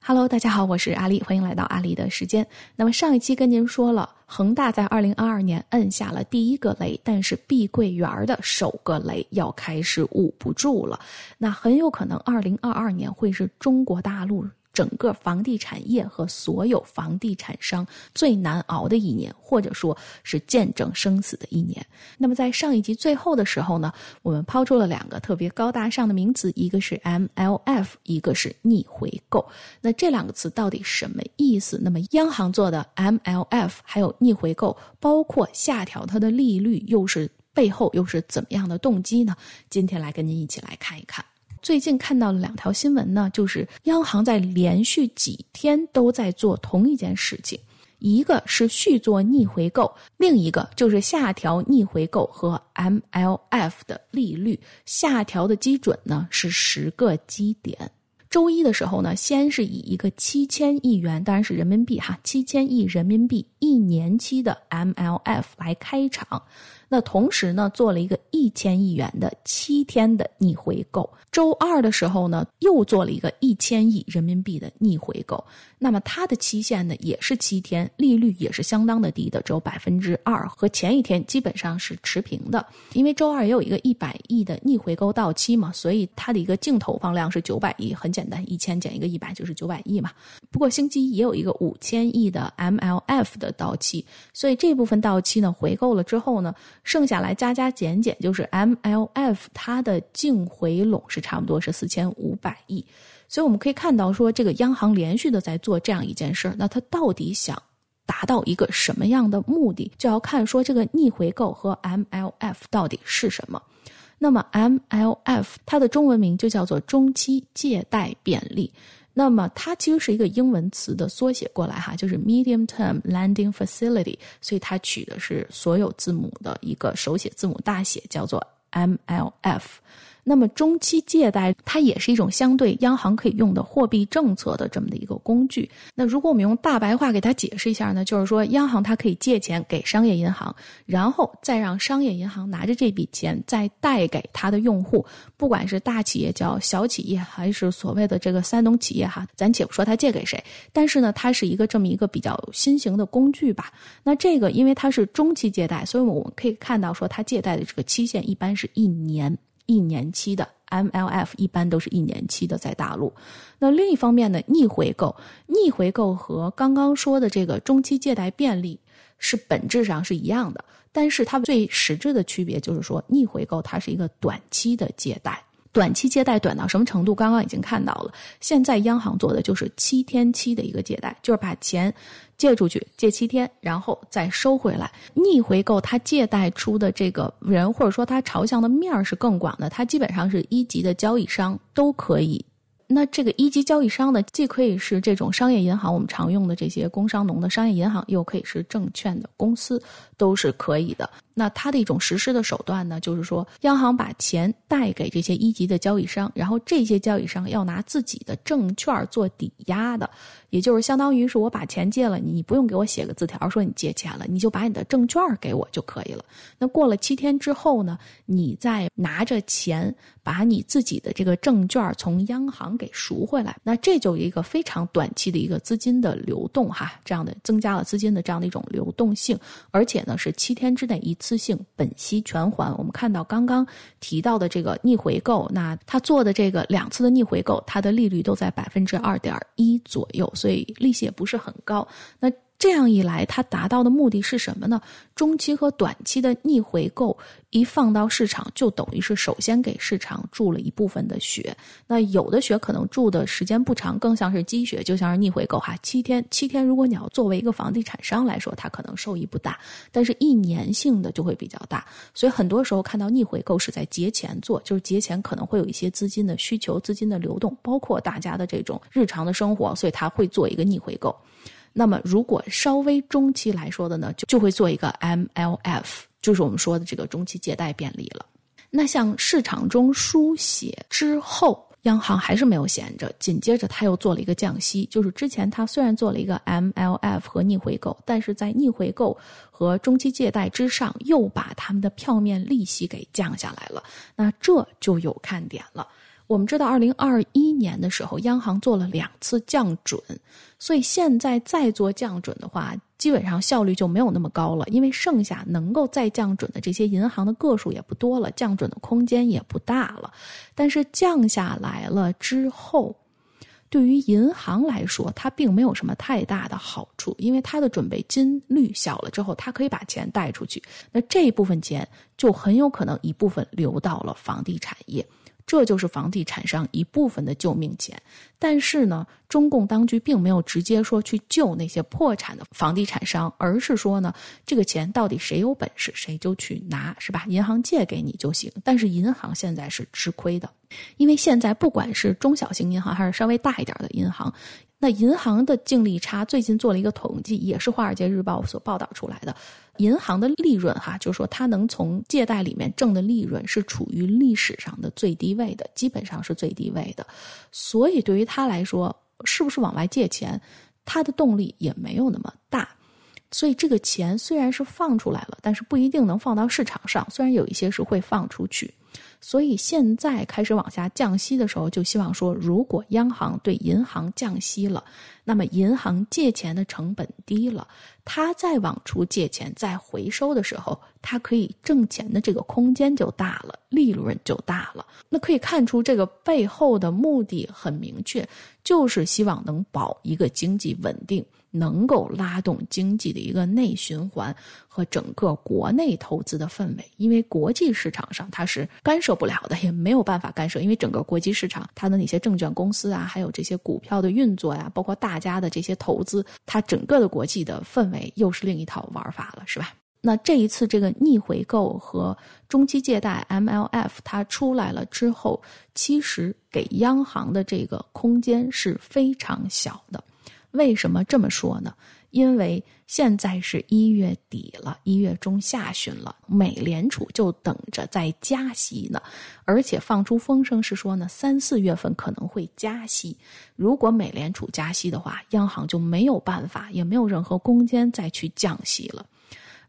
Hello，大家好，我是阿丽，欢迎来到阿丽的时间。那么上一期跟您说了，恒大在二零二二年摁下了第一个雷，但是碧桂园的首个雷要开始捂不住了。那很有可能二零二二年会是中国大陆。整个房地产业和所有房地产商最难熬的一年，或者说是见证生死的一年。那么在上一集最后的时候呢，我们抛出了两个特别高大上的名词，一个是 MLF，一个是逆回购。那这两个词到底什么意思？那么央行做的 MLF 还有逆回购，包括下调它的利率，又是背后又是怎么样的动机呢？今天来跟您一起来看一看。最近看到了两条新闻呢，就是央行在连续几天都在做同一件事情，一个是续做逆回购，另一个就是下调逆回购和 MLF 的利率，下调的基准呢是十个基点。周一的时候呢，先是以一个七千亿元，当然是人民币哈，七千亿人民币一年期的 MLF 来开场。那同时呢，做了一个一千亿元的七天的逆回购。周二的时候呢，又做了一个一千亿人民币的逆回购。那么它的期限呢，也是七天，利率也是相当的低的，只有百分之二，和前一天基本上是持平的。因为周二也有一个一百亿的逆回购到期嘛，所以它的一个净投放量是九百亿，很简单，一千减一个一百就是九百亿嘛。不过星期一也有一个五千亿的 MLF 的到期，所以这部分到期呢，回购了之后呢。剩下来加加减减，就是 MLF 它的净回笼是差不多是四千五百亿，所以我们可以看到说，这个央行连续的在做这样一件事儿，那它到底想达到一个什么样的目的，就要看说这个逆回购和 MLF 到底是什么。那么 MLF 它的中文名就叫做中期借贷便利。那么它其实是一个英文词的缩写过来哈，就是 Medium Term landing Facility，所以它取的是所有字母的一个手写字母大写，叫做 MLF。那么中期借贷它也是一种相对央行可以用的货币政策的这么的一个工具。那如果我们用大白话给它解释一下呢，就是说央行它可以借钱给商业银行，然后再让商业银行拿着这笔钱再贷给它的用户，不管是大企业叫小企业，还是所谓的这个三农企业哈，咱且不说它借给谁，但是呢，它是一个这么一个比较新型的工具吧。那这个因为它是中期借贷，所以我们可以看到说它借贷的这个期限一般是一年。一年期的 MLF 一般都是一年期的，在大陆。那另一方面呢，逆回购，逆回购和刚刚说的这个中期借贷便利是本质上是一样的，但是它最实质的区别就是说，逆回购它是一个短期的借贷。短期借贷短到什么程度？刚刚已经看到了。现在央行做的就是七天期的一个借贷，就是把钱借出去，借七天，然后再收回来。逆回购，它借贷出的这个人，或者说它朝向的面儿是更广的，它基本上是一级的交易商都可以。那这个一级交易商呢，既可以是这种商业银行，我们常用的这些工商农的商业银行，又可以是证券的公司，都是可以的。那它的一种实施的手段呢，就是说，央行把钱贷给这些一级的交易商，然后这些交易商要拿自己的证券做抵押的，也就是相当于是我把钱借了你，你不用给我写个字条说你借钱了，你就把你的证券给我就可以了。那过了七天之后呢，你再拿着钱把你自己的这个证券从央行给赎回来，那这就一个非常短期的一个资金的流动哈，这样的增加了资金的这样的一种流动性，而且呢是七天之内一次。性本息全还。我们看到刚刚提到的这个逆回购，那他做的这个两次的逆回购，它的利率都在百分之二点一左右，所以利息也不是很高。那这样一来，它达到的目的是什么呢？中期和短期的逆回购一放到市场，就等于是首先给市场注了一部分的血。那有的血可能注的时间不长，更像是积雪，就像是逆回购哈，七天七天，如果你要作为一个房地产商来说，它可能受益不大，但是一年性的就会比较大。所以很多时候看到逆回购是在节前做，就是节前可能会有一些资金的需求、资金的流动，包括大家的这种日常的生活，所以他会做一个逆回购。那么，如果稍微中期来说的呢，就就会做一个 MLF，就是我们说的这个中期借贷便利了。那像市场中书写之后，央行还是没有闲着，紧接着他又做了一个降息，就是之前他虽然做了一个 MLF 和逆回购，但是在逆回购和中期借贷之上，又把他们的票面利息给降下来了。那这就有看点了。我们知道，二零二一年的时候，央行做了两次降准，所以现在再做降准的话，基本上效率就没有那么高了，因为剩下能够再降准的这些银行的个数也不多了，降准的空间也不大了。但是降下来了之后，对于银行来说，它并没有什么太大的好处，因为它的准备金率小了之后，它可以把钱贷出去，那这一部分钱就很有可能一部分流到了房地产业。这就是房地产商一部分的救命钱，但是呢，中共当局并没有直接说去救那些破产的房地产商，而是说呢，这个钱到底谁有本事谁就去拿，是吧？银行借给你就行。但是银行现在是吃亏的，因为现在不管是中小型银行还是稍微大一点的银行。那银行的净利差最近做了一个统计，也是《华尔街日报》所报道出来的。银行的利润，哈，就是说它能从借贷里面挣的利润是处于历史上的最低位的，基本上是最低位的。所以对于他来说，是不是往外借钱，他的动力也没有那么大。所以这个钱虽然是放出来了，但是不一定能放到市场上。虽然有一些是会放出去。所以现在开始往下降息的时候，就希望说，如果央行对银行降息了，那么银行借钱的成本低了，它再往出借钱再回收的时候，它可以挣钱的这个空间就大了，利润就大了。那可以看出，这个背后的目的很明确，就是希望能保一个经济稳定。能够拉动经济的一个内循环和整个国内投资的氛围，因为国际市场上它是干涉不了的，也没有办法干涉，因为整个国际市场它的那些证券公司啊，还有这些股票的运作呀，包括大家的这些投资，它整个的国际的氛围又是另一套玩法了，是吧？那这一次这个逆回购和中期借贷 MLF 它出来了之后，其实给央行的这个空间是非常小的。为什么这么说呢？因为现在是一月底了，一月中下旬了，美联储就等着在加息呢，而且放出风声是说呢，三四月份可能会加息。如果美联储加息的话，央行就没有办法，也没有任何空间再去降息了。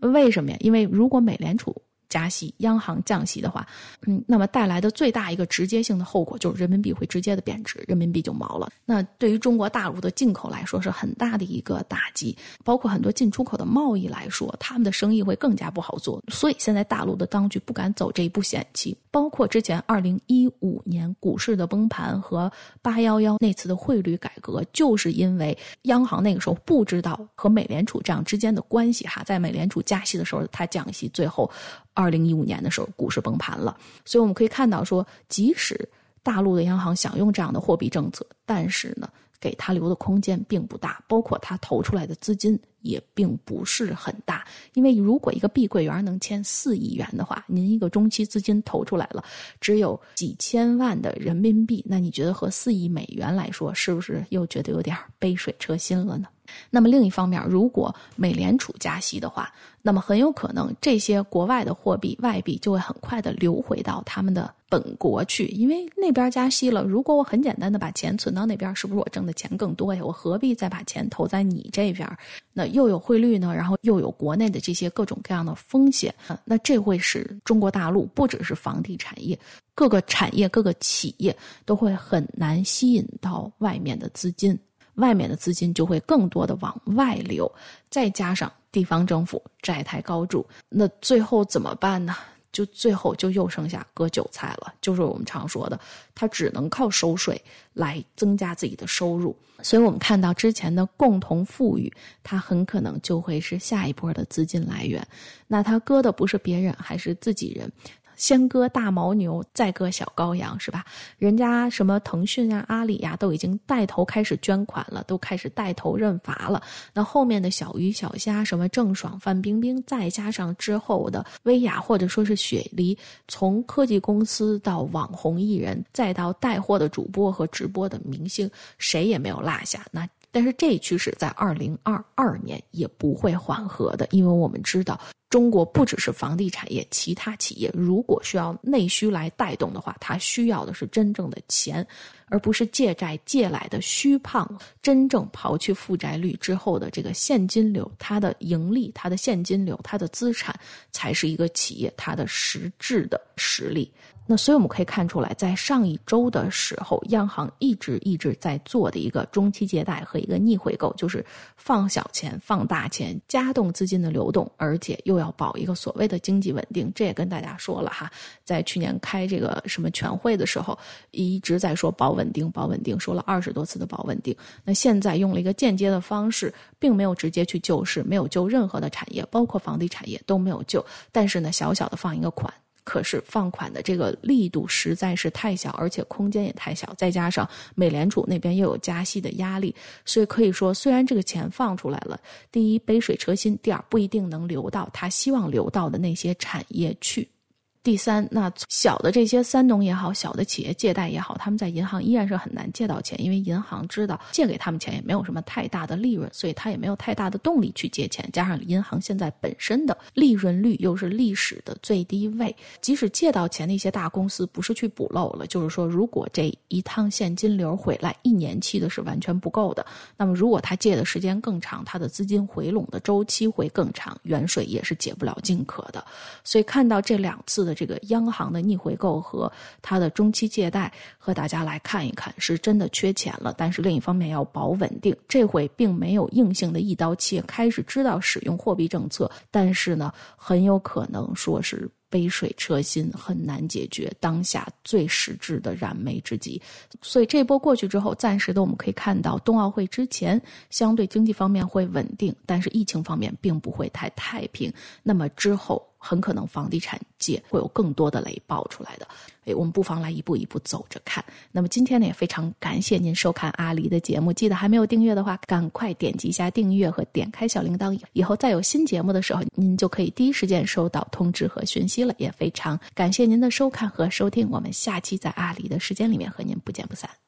为什么呀？因为如果美联储加息，央行降息的话，嗯，那么带来的最大一个直接性的后果就是人民币会直接的贬值，人民币就毛了。那对于中国大陆的进口来说是很大的一个打击，包括很多进出口的贸易来说，他们的生意会更加不好做。所以现在大陆的当局不敢走这一步险棋，包括之前二零一五年股市的崩盘和八幺幺那次的汇率改革，就是因为央行那个时候不知道和美联储这样之间的关系哈，在美联储加息的时候，它降息，最后。二零一五年的时候，股市崩盘了，所以我们可以看到说，即使大陆的央行想用这样的货币政策，但是呢，给他留的空间并不大，包括他投出来的资金也并不是很大。因为如果一个碧桂园能签四亿元的话，您一个中期资金投出来了，只有几千万的人民币，那你觉得和四亿美元来说，是不是又觉得有点杯水车薪了呢？那么另一方面，如果美联储加息的话，那么很有可能这些国外的货币外币就会很快的流回到他们的本国去，因为那边加息了。如果我很简单的把钱存到那边，是不是我挣的钱更多呀？我何必再把钱投在你这边？那又有汇率呢，然后又有国内的这些各种各样的风险，那这会使中国大陆不只是房地产业，各个产业、各个企业都会很难吸引到外面的资金。外面的资金就会更多的往外流，再加上地方政府债台高筑，那最后怎么办呢？就最后就又剩下割韭菜了，就是我们常说的，他只能靠收税来增加自己的收入。所以我们看到之前的共同富裕，它很可能就会是下一波的资金来源。那他割的不是别人，还是自己人。先割大牦牛，再割小羔羊，是吧？人家什么腾讯啊、阿里呀，都已经带头开始捐款了，都开始带头认罚了。那后面的小鱼小虾，什么郑爽、范冰冰，再加上之后的薇娅或者说是雪梨，从科技公司到网红艺人，再到带货的主播和直播的明星，谁也没有落下。那但是这一趋势在二零二二年也不会缓和的，因为我们知道。中国不只是房地产业，其他企业如果需要内需来带动的话，它需要的是真正的钱，而不是借债借来的虚胖。真正刨去负债率之后的这个现金流，它的盈利、它的现金流、它的资产，才是一个企业它的实质的实力。那所以我们可以看出来，在上一周的时候，央行一直一直在做的一个中期借贷和一个逆回购，就是放小钱、放大钱，加动资金的流动，而且又要保一个所谓的经济稳定。这也跟大家说了哈，在去年开这个什么全会的时候，一直在说保稳定、保稳定，说了二十多次的保稳定。那现在用了一个间接的方式，并没有直接去救市，没有救任何的产业，包括房地产业都没有救。但是呢，小小的放一个款。可是放款的这个力度实在是太小，而且空间也太小，再加上美联储那边又有加息的压力，所以可以说，虽然这个钱放出来了，第一杯水车薪，第二不一定能流到他希望流到的那些产业去。第三，那小的这些三农也好，小的企业借贷也好，他们在银行依然是很难借到钱，因为银行知道借给他们钱也没有什么太大的利润，所以他也没有太大的动力去借钱。加上银行现在本身的利润率又是历史的最低位，即使借到钱，那些大公司不是去补漏了，就是说，如果这一趟现金流回来，一年期的是完全不够的。那么，如果他借的时间更长，他的资金回笼的周期会更长，远水也是解不了近渴的。所以，看到这两次的。这个央行的逆回购和它的中期借贷，和大家来看一看，是真的缺钱了。但是另一方面要保稳定，这回并没有硬性的一刀切，开始知道使用货币政策，但是呢，很有可能说是杯水车薪，很难解决当下最实质的燃眉之急。所以这波过去之后，暂时的我们可以看到，冬奥会之前相对经济方面会稳定，但是疫情方面并不会太太平。那么之后。很可能房地产界会有更多的雷爆出来的，哎，我们不妨来一步一步走着看。那么今天呢，也非常感谢您收看阿狸的节目，记得还没有订阅的话，赶快点击一下订阅和点开小铃铛，以后再有新节目的时候，您就可以第一时间收到通知和讯息了。也非常感谢您的收看和收听，我们下期在阿狸的时间里面和您不见不散。